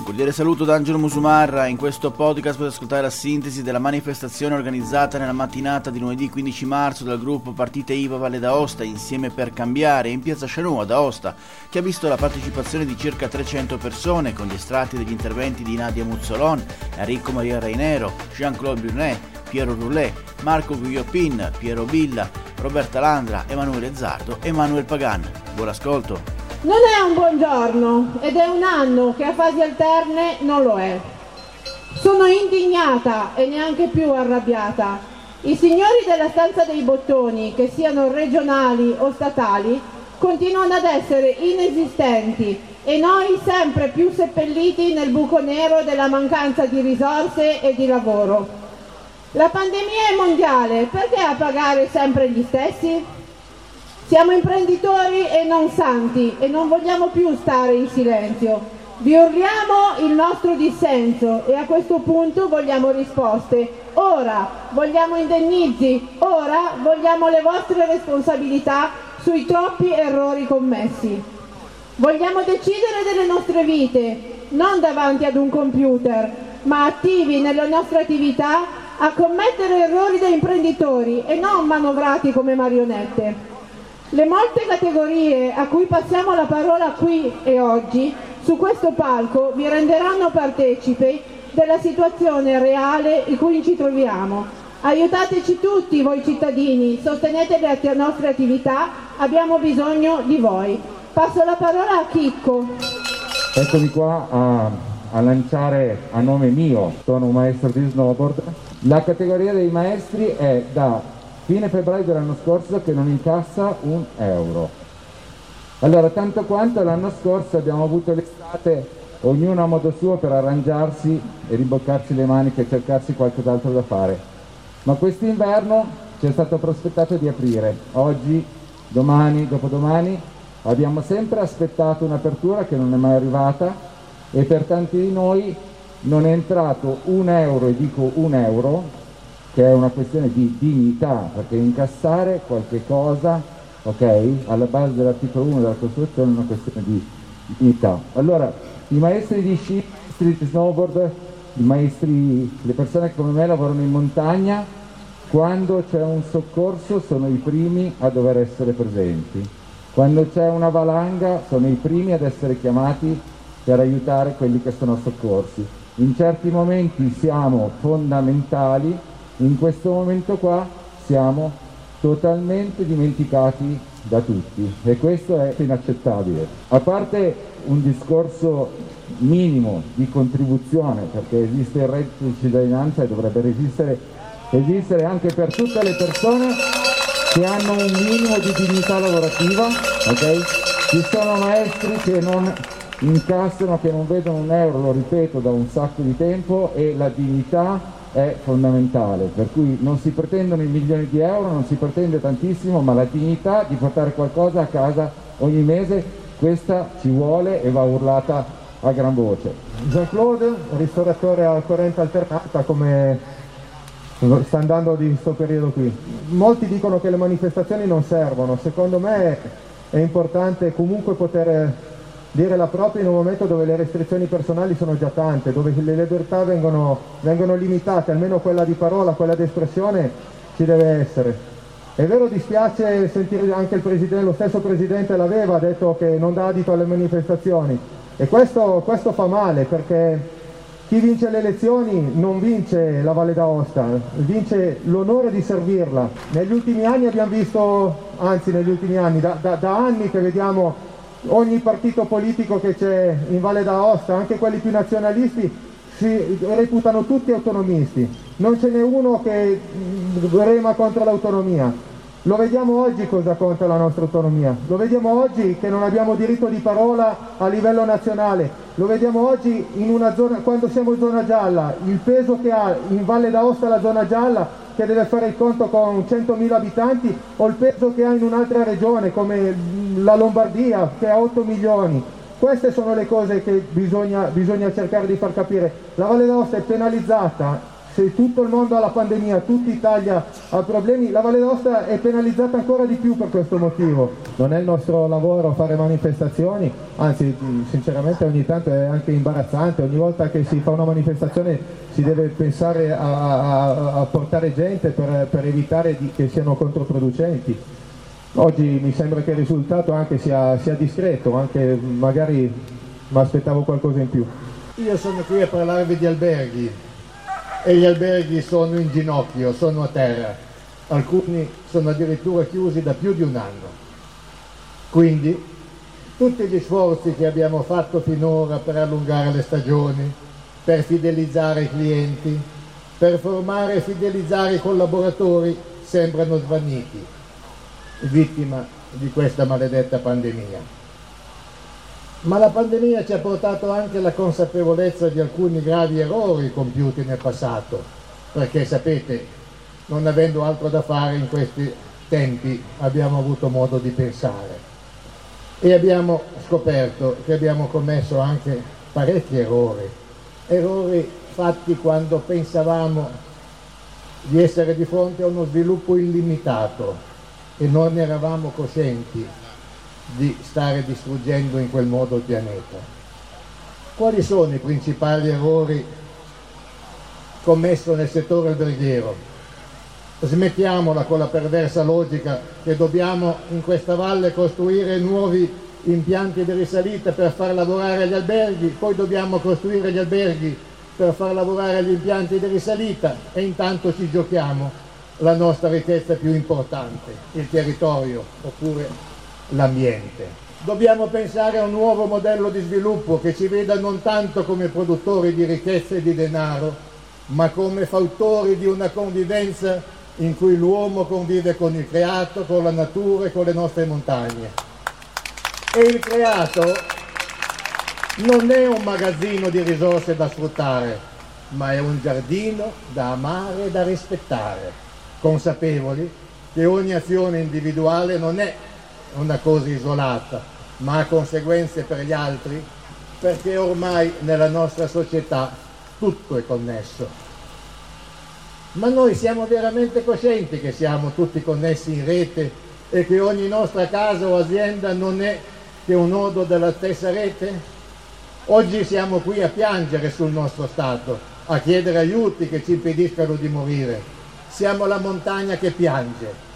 Un cordiale saluto da Angelo Musumarra. In questo podcast potete ascoltare la sintesi della manifestazione organizzata nella mattinata di lunedì 15 marzo dal gruppo Partite IVA Valle d'Aosta Insieme per Cambiare in piazza Chanua d'Aosta, che ha visto la partecipazione di circa 300 persone con gli estratti degli interventi di Nadia Muzzolon, Enrico Maria Reinero, Jean-Claude Brunet, Piero Roulet, Marco Gugliopin, Piero Villa, Roberta Landra, Emanuele Zardo e Manuel Pagan. Buon ascolto! Non è un buongiorno ed è un anno che a fasi alterne non lo è. Sono indignata e neanche più arrabbiata. I signori della stanza dei bottoni, che siano regionali o statali, continuano ad essere inesistenti e noi sempre più seppelliti nel buco nero della mancanza di risorse e di lavoro. La pandemia è mondiale, perché a pagare sempre gli stessi? Siamo imprenditori e non santi e non vogliamo più stare in silenzio. Vi urliamo il nostro dissenso e a questo punto vogliamo risposte. Ora vogliamo indennizi, ora vogliamo le vostre responsabilità sui troppi errori commessi. Vogliamo decidere delle nostre vite, non davanti ad un computer, ma attivi nella nostra attività a commettere errori da imprenditori e non manovrati come marionette. Le molte categorie a cui passiamo la parola qui e oggi su questo palco vi renderanno partecipi della situazione reale in cui ci troviamo. Aiutateci tutti voi cittadini, sostenete le nostre attività, abbiamo bisogno di voi. Passo la parola a Chicco. Eccomi qua a, a lanciare a nome mio, sono un maestro di snowboard. La categoria dei maestri è da fine febbraio dell'anno scorso che non incassa un euro. Allora, tanto quanto l'anno scorso abbiamo avuto l'estate, ognuno a modo suo per arrangiarsi e rimboccarsi le maniche e cercarsi qualcos'altro da fare. Ma quest'inverno ci è stato prospettato di aprire. Oggi, domani, dopodomani abbiamo sempre aspettato un'apertura che non è mai arrivata e per tanti di noi non è entrato un euro, e dico un euro, che è una questione di dignità, perché incassare qualche cosa, ok, alla base dell'articolo 1 della Costituzione è una questione di dignità. Allora, i maestri di sci, i maestri di snowboard, i maestri, le persone che come me lavorano in montagna, quando c'è un soccorso sono i primi a dover essere presenti. Quando c'è una valanga sono i primi ad essere chiamati per aiutare quelli che sono soccorsi. In certi momenti siamo fondamentali in questo momento qua siamo totalmente dimenticati da tutti e questo è inaccettabile. A parte un discorso minimo di contribuzione, perché esiste il reddito di cittadinanza e dovrebbe resistere, esistere anche per tutte le persone che hanno un minimo di dignità lavorativa, ok? Ci sono maestri che non incassano, che non vedono un euro, lo ripeto, da un sacco di tempo e la dignità è fondamentale, per cui non si pretendono i milioni di euro, non si pretende tantissimo, ma la dignità di portare qualcosa a casa ogni mese, questa ci vuole e va urlata a gran voce. Jean-Claude, ristoratore a corrente alternata, come sta andando di questo periodo qui. Molti dicono che le manifestazioni non servono, secondo me è importante comunque poter dire la propria in un momento dove le restrizioni personali sono già tante, dove le libertà vengono, vengono limitate, almeno quella di parola, quella di espressione ci deve essere. È vero dispiace sentire anche lo stesso presidente l'aveva detto che non dà adito alle manifestazioni e questo, questo fa male perché chi vince le elezioni non vince la Valle d'Aosta, vince l'onore di servirla. Negli ultimi anni abbiamo visto, anzi negli ultimi anni, da, da, da anni che vediamo ogni partito politico che c'è in Valle d'Aosta, anche quelli più nazionalisti, si reputano tutti autonomisti. Non ce n'è uno che rema contro l'autonomia. Lo vediamo oggi cosa conta la nostra autonomia, lo vediamo oggi che non abbiamo diritto di parola a livello nazionale, lo vediamo oggi zona, quando siamo in zona gialla, il peso che ha in Valle d'Aosta la zona gialla che deve fare il conto con 100.000 abitanti o il peso che ha in un'altra regione come la Lombardia che ha 8 milioni. Queste sono le cose che bisogna, bisogna cercare di far capire. La Valle d'Aosta è penalizzata se tutto il mondo ha la pandemia, tutta Italia ha problemi, la Valle d'Aosta è penalizzata ancora di più per questo motivo. Non è il nostro lavoro fare manifestazioni, anzi sinceramente ogni tanto è anche imbarazzante, ogni volta che si fa una manifestazione si deve pensare a, a, a portare gente per, per evitare di, che siano controproducenti. Oggi mi sembra che il risultato anche sia, sia discreto, anche magari mi aspettavo qualcosa in più. Io sono qui a parlarvi di alberghi e gli alberghi sono in ginocchio, sono a terra, alcuni sono addirittura chiusi da più di un anno. Quindi tutti gli sforzi che abbiamo fatto finora per allungare le stagioni, per fidelizzare i clienti, per formare e fidelizzare i collaboratori sembrano svaniti, vittima di questa maledetta pandemia. Ma la pandemia ci ha portato anche la consapevolezza di alcuni gravi errori compiuti nel passato, perché sapete, non avendo altro da fare in questi tempi abbiamo avuto modo di pensare. E abbiamo scoperto che abbiamo commesso anche parecchi errori, errori fatti quando pensavamo di essere di fronte a uno sviluppo illimitato e non eravamo coscienti di stare distruggendo in quel modo il pianeta. Quali sono i principali errori commessi nel settore alberghiero? Smettiamola con la perversa logica che dobbiamo in questa valle costruire nuovi impianti di risalita per far lavorare gli alberghi, poi dobbiamo costruire gli alberghi per far lavorare gli impianti di risalita e intanto ci giochiamo la nostra ricchezza più importante, il territorio oppure l'ambiente. Dobbiamo pensare a un nuovo modello di sviluppo che ci veda non tanto come produttori di ricchezza e di denaro, ma come fautori di una convivenza in cui l'uomo convive con il creato, con la natura e con le nostre montagne. E il creato non è un magazzino di risorse da sfruttare, ma è un giardino da amare e da rispettare, consapevoli che ogni azione individuale non è una cosa isolata, ma ha conseguenze per gli altri, perché ormai nella nostra società tutto è connesso. Ma noi siamo veramente coscienti che siamo tutti connessi in rete e che ogni nostra casa o azienda non è che un nodo della stessa rete? Oggi siamo qui a piangere sul nostro Stato, a chiedere aiuti che ci impediscano di morire. Siamo la montagna che piange,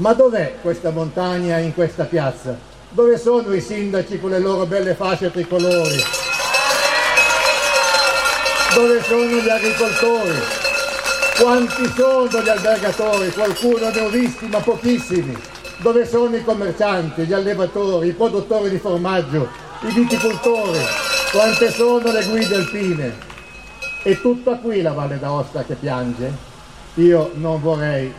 ma dov'è questa montagna in questa piazza? Dove sono i sindaci con le loro belle fasce tricolori? Dove sono gli agricoltori? Quanti sono gli albergatori? Qualcuno ne ho visti, ma pochissimi. Dove sono i commercianti, gli allevatori, i produttori di formaggio, i viticoltori? Quante sono le guide alpine? È tutta qui la Valle d'Aosta che piange? Io non vorrei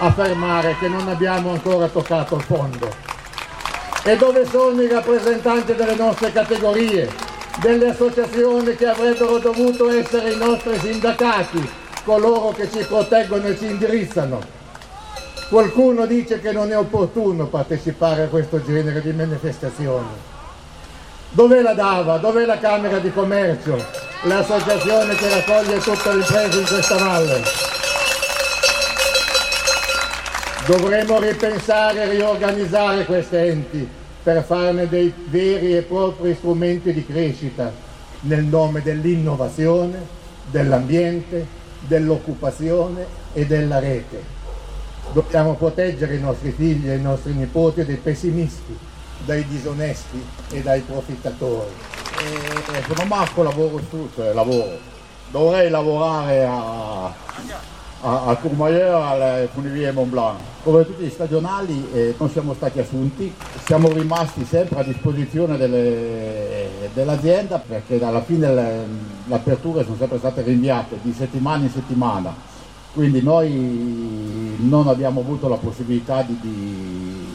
affermare che non abbiamo ancora toccato il fondo. E dove sono i rappresentanti delle nostre categorie, delle associazioni che avrebbero dovuto essere i nostri sindacati, coloro che ci proteggono e ci indirizzano? Qualcuno dice che non è opportuno partecipare a questo genere di manifestazioni. Dov'è la DAVA? Dov'è la Camera di Commercio? L'associazione che raccoglie tutte le imprese in questa valle? Dovremmo ripensare e riorganizzare questi enti per farne dei veri e propri strumenti di crescita nel nome dell'innovazione, dell'ambiente, dell'occupazione e della rete. Dobbiamo proteggere i nostri figli e i nostri nipoti dai pessimisti, dai disonesti e dai profittatori. Eh, sono Marco, lavoro su, cioè lavoro. Dovrei lavorare a al Courmayeur, alle Funivie Mont Blanc. Come tutti gli stagionali eh, non siamo stati assunti, siamo rimasti sempre a disposizione delle, dell'azienda perché alla fine le, le aperture sono sempre state rinviate di settimana in settimana, quindi noi non abbiamo avuto la possibilità di, di,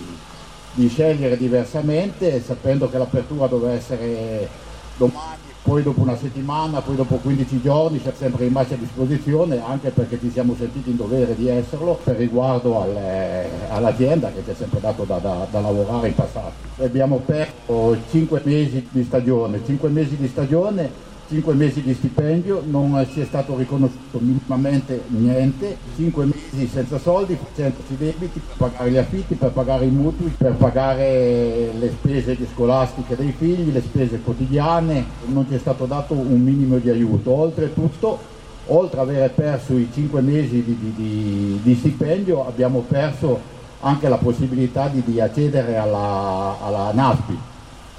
di scegliere diversamente sapendo che l'apertura doveva essere domani poi dopo una settimana, poi dopo 15 giorni siamo sempre rimasti a disposizione anche perché ci siamo sentiti in dovere di esserlo per riguardo alle, all'azienda che ci ha sempre dato da, da, da, lavorare in passato. Abbiamo perso 5 mesi di stagione, 5 mesi di stagione 5 mesi di stipendio, non si è stato riconosciuto minimamente niente, 5 mesi senza soldi, facendosi debiti per pagare gli affitti, per pagare i mutui, per pagare le spese scolastiche dei figli, le spese quotidiane, non ci è stato dato un minimo di aiuto. Oltretutto, oltre ad aver perso i 5 mesi di, di, di, di stipendio, abbiamo perso anche la possibilità di, di accedere alla, alla NASPI,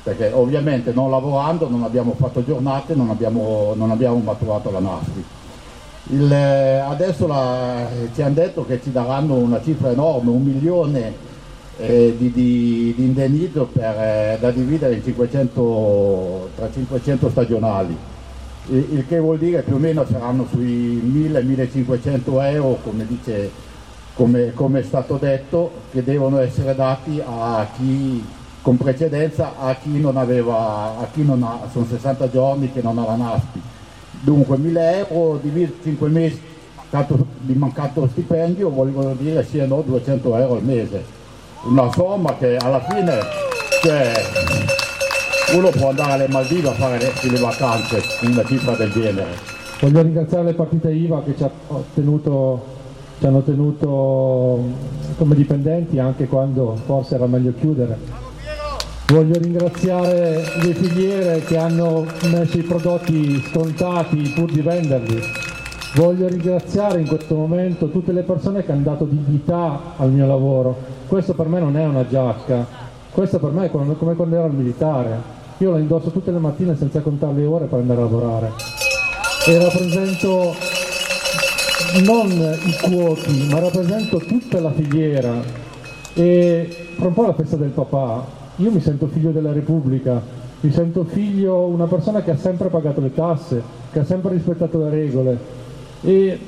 perché ovviamente non lavorando non abbiamo fatto giornate, non abbiamo, non abbiamo maturato la NASPI. Il, eh, adesso la, ci hanno detto che ci daranno una cifra enorme, un milione eh, di, di, di, indennizzo per, eh, da dividere 500, tra 500 stagionali, il, il, che vuol dire più o meno saranno sui 1000-1500 euro, come dice come, come, è stato detto, che devono essere dati a chi con precedenza a chi non aveva, a chi non ha, sono 60 giorni che non ha la NASPI. Dunque 1000 euro diviso 5 mesi di mancato stipendio vogliono dire siano 200 euro al mese. Una somma che alla fine cioè, uno può andare alle Maldive a fare le, le vacanze in una cifra del genere. Voglio ringraziare le partite IVA che ci, ha tenuto, ci hanno tenuto come dipendenti anche quando forse era meglio chiudere. Voglio ringraziare le filiere che hanno messo i prodotti scontati pur di venderli. Voglio ringraziare in questo momento tutte le persone che hanno dato dignità al mio lavoro. Questo per me non è una giacca, questo per me è come quando ero al militare. Io la indosso tutte le mattine senza contare le ore per andare a lavorare. E rappresento non i cuochi, ma rappresento tutta la filiera. E fra un po' la festa del papà, io mi sento figlio della Repubblica, mi sento figlio una persona che ha sempre pagato le tasse, che ha sempre rispettato le regole e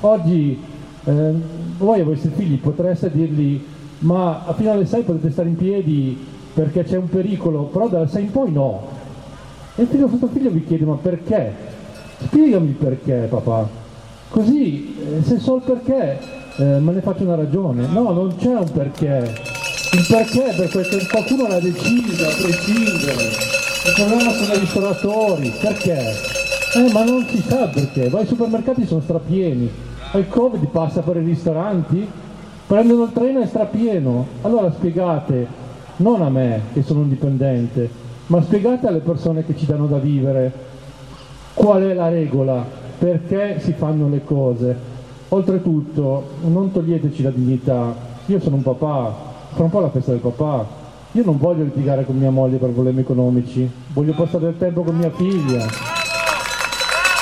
oggi eh, voi a vostri figli potreste dirgli ma fino alle 6 potete stare in piedi perché c'è un pericolo, però dalle 6 in poi no. E il vostro figlio vi chiede ma perché? Spiegami perché papà. Così eh, se so il perché eh, me ne faccio una ragione. No, non c'è un perché il perché? Perché qualcuno l'ha deciso a prescindere. Il problema sono i ristoratori. Perché? Eh, ma non si sa perché. Vai ai supermercati sono strapieni. Il Covid passa per i ristoranti, prendono il treno e è strapieno. Allora spiegate, non a me che sono un dipendente, ma spiegate alle persone che ci danno da vivere qual è la regola, perché si fanno le cose. Oltretutto, non toglieteci la dignità. Io sono un papà, tra un po' la festa del papà. Io non voglio litigare con mia moglie per problemi economici, voglio passare del tempo con mia figlia.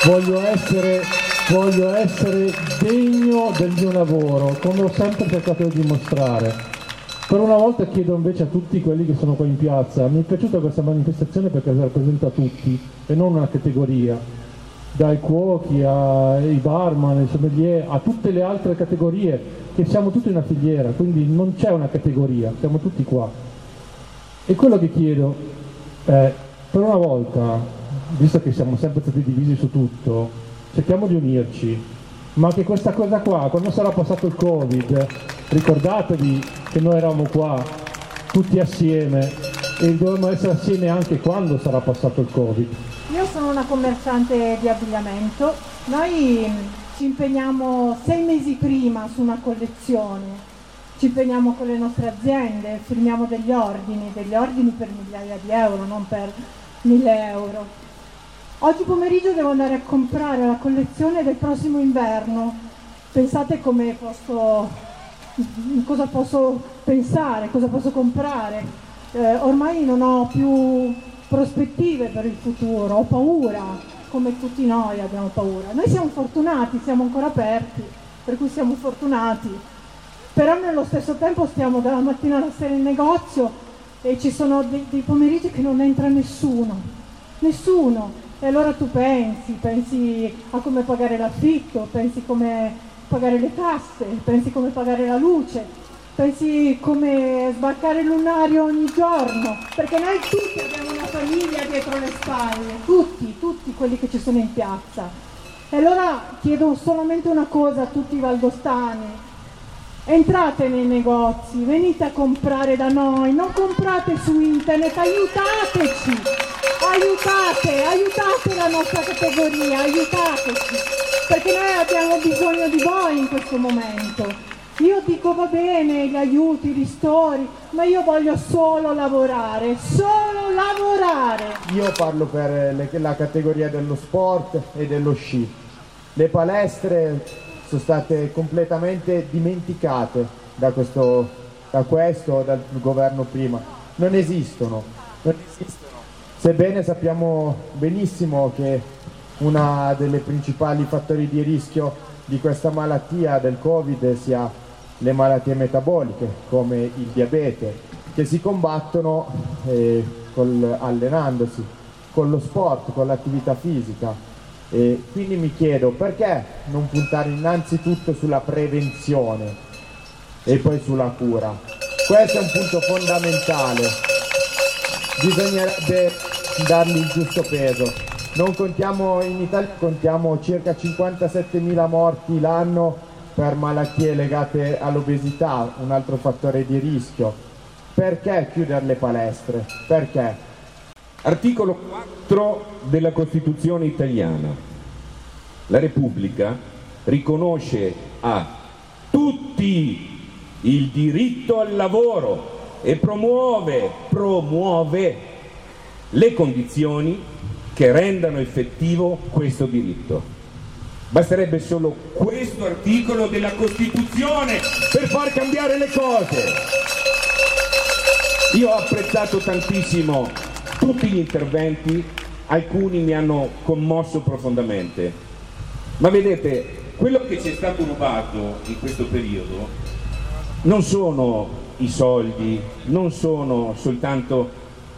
Voglio essere, voglio essere degno del mio lavoro, come ho sempre cercato di dimostrare. Per una volta chiedo invece a tutti quelli che sono qua in piazza, mi è piaciuta questa manifestazione perché rappresenta tutti e non una categoria, dai cuochi ai barman, ai sommelier, a tutte le altre categorie che siamo tutti una filiera, quindi non c'è una categoria, siamo tutti qua. E quello che chiedo è, per una volta, visto che siamo sempre stati divisi su tutto, cerchiamo di unirci, ma che questa cosa qua, quando sarà passato il Covid, ricordatevi che noi eravamo qua, tutti assieme, e dovremo essere assieme anche quando sarà passato il Covid. Io sono una commerciante di abbigliamento, noi ci impegniamo sei mesi prima su una collezione, ci impegniamo con le nostre aziende, firmiamo degli ordini, degli ordini per migliaia di euro, non per mille euro. Oggi pomeriggio devo andare a comprare la collezione del prossimo inverno. Pensate posso, cosa posso pensare, cosa posso comprare. Eh, ormai non ho più prospettive per il futuro, ho paura, come tutti noi abbiamo paura. Noi siamo fortunati, siamo ancora aperti, per cui siamo fortunati, però nello stesso tempo stiamo dalla mattina alla sera in negozio e ci sono dei, dei pomeriggi che non entra nessuno, nessuno. E allora tu pensi, pensi a come pagare l'affitto, pensi come pagare le tasse, pensi come pagare la luce, pensi come sbarcare il lunario ogni giorno, perché noi tutti abbiamo una famiglia dietro le spalle, tutti, tutti quelli che ci sono in piazza. E allora chiedo solamente una cosa a tutti i valdostani, entrate nei negozi, venite a comprare da noi, non comprate su internet, aiutateci, aiutate, aiutate la nostra categoria, aiutateci, perché noi abbiamo bisogno di voi in questo momento. Io dico va bene gli aiuti, i ristori, ma io voglio solo lavorare, solo lavorare. Io parlo per le, la categoria dello sport e dello sci. Le palestre sono state completamente dimenticate da questo, da questo, dal governo prima. Non esistono, non esistono. Sebbene sappiamo benissimo che uno dei principali fattori di rischio di questa malattia del Covid sia le malattie metaboliche come il diabete che si combattono eh, col, allenandosi, con lo sport, con l'attività fisica. E quindi mi chiedo perché non puntare innanzitutto sulla prevenzione e poi sulla cura. Questo è un punto fondamentale. Bisognerebbe dargli il giusto peso. Non contiamo in Italia contiamo circa 57.000 morti l'anno per malattie legate all'obesità, un altro fattore di rischio. Perché chiudere le palestre? Perché? Articolo 4 della Costituzione italiana. La Repubblica riconosce a tutti il diritto al lavoro e promuove, promuove le condizioni che rendano effettivo questo diritto. Basterebbe solo questo articolo della Costituzione per far cambiare le cose. Io ho apprezzato tantissimo tutti gli interventi, alcuni mi hanno commosso profondamente. Ma vedete, quello che ci è stato rubato in questo periodo non sono i soldi, non sono soltanto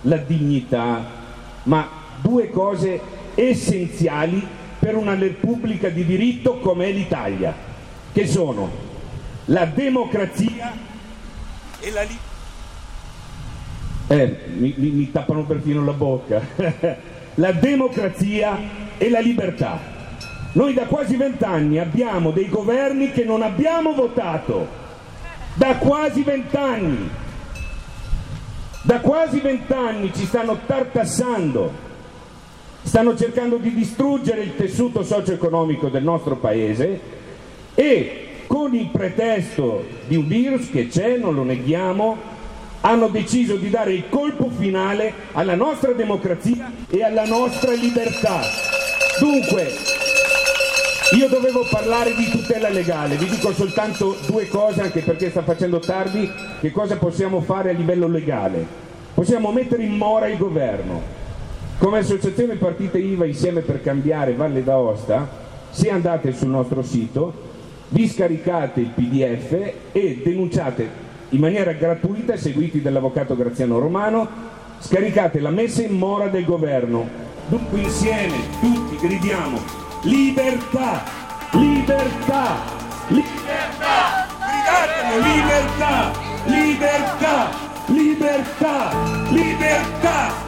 la dignità, ma due cose essenziali per una repubblica di diritto come è l'Italia, che sono la democrazia e la libertà. Eh, mi, mi, mi tappano perfino la bocca. la democrazia e la libertà. Noi da quasi vent'anni abbiamo dei governi che non abbiamo votato. Da quasi vent'anni. Da quasi vent'anni ci stanno tartassando stanno cercando di distruggere il tessuto socio-economico del nostro paese e con il pretesto di un virus che c'è, non lo neghiamo, hanno deciso di dare il colpo finale alla nostra democrazia e alla nostra libertà. Dunque, io dovevo parlare di tutela legale, vi dico soltanto due cose, anche perché sta facendo tardi, che cosa possiamo fare a livello legale. Possiamo mettere in mora il governo, come associazione partite IVA insieme per cambiare Valle d'Aosta, se andate sul nostro sito, vi scaricate il PDF e denunciate in maniera gratuita, seguiti dall'avvocato Graziano Romano, scaricate la messa in mora del governo. Dunque insieme tutti gridiamo libertà, libertà, libertà, gridatelo libertà, libertà, libertà, libertà! Libertà!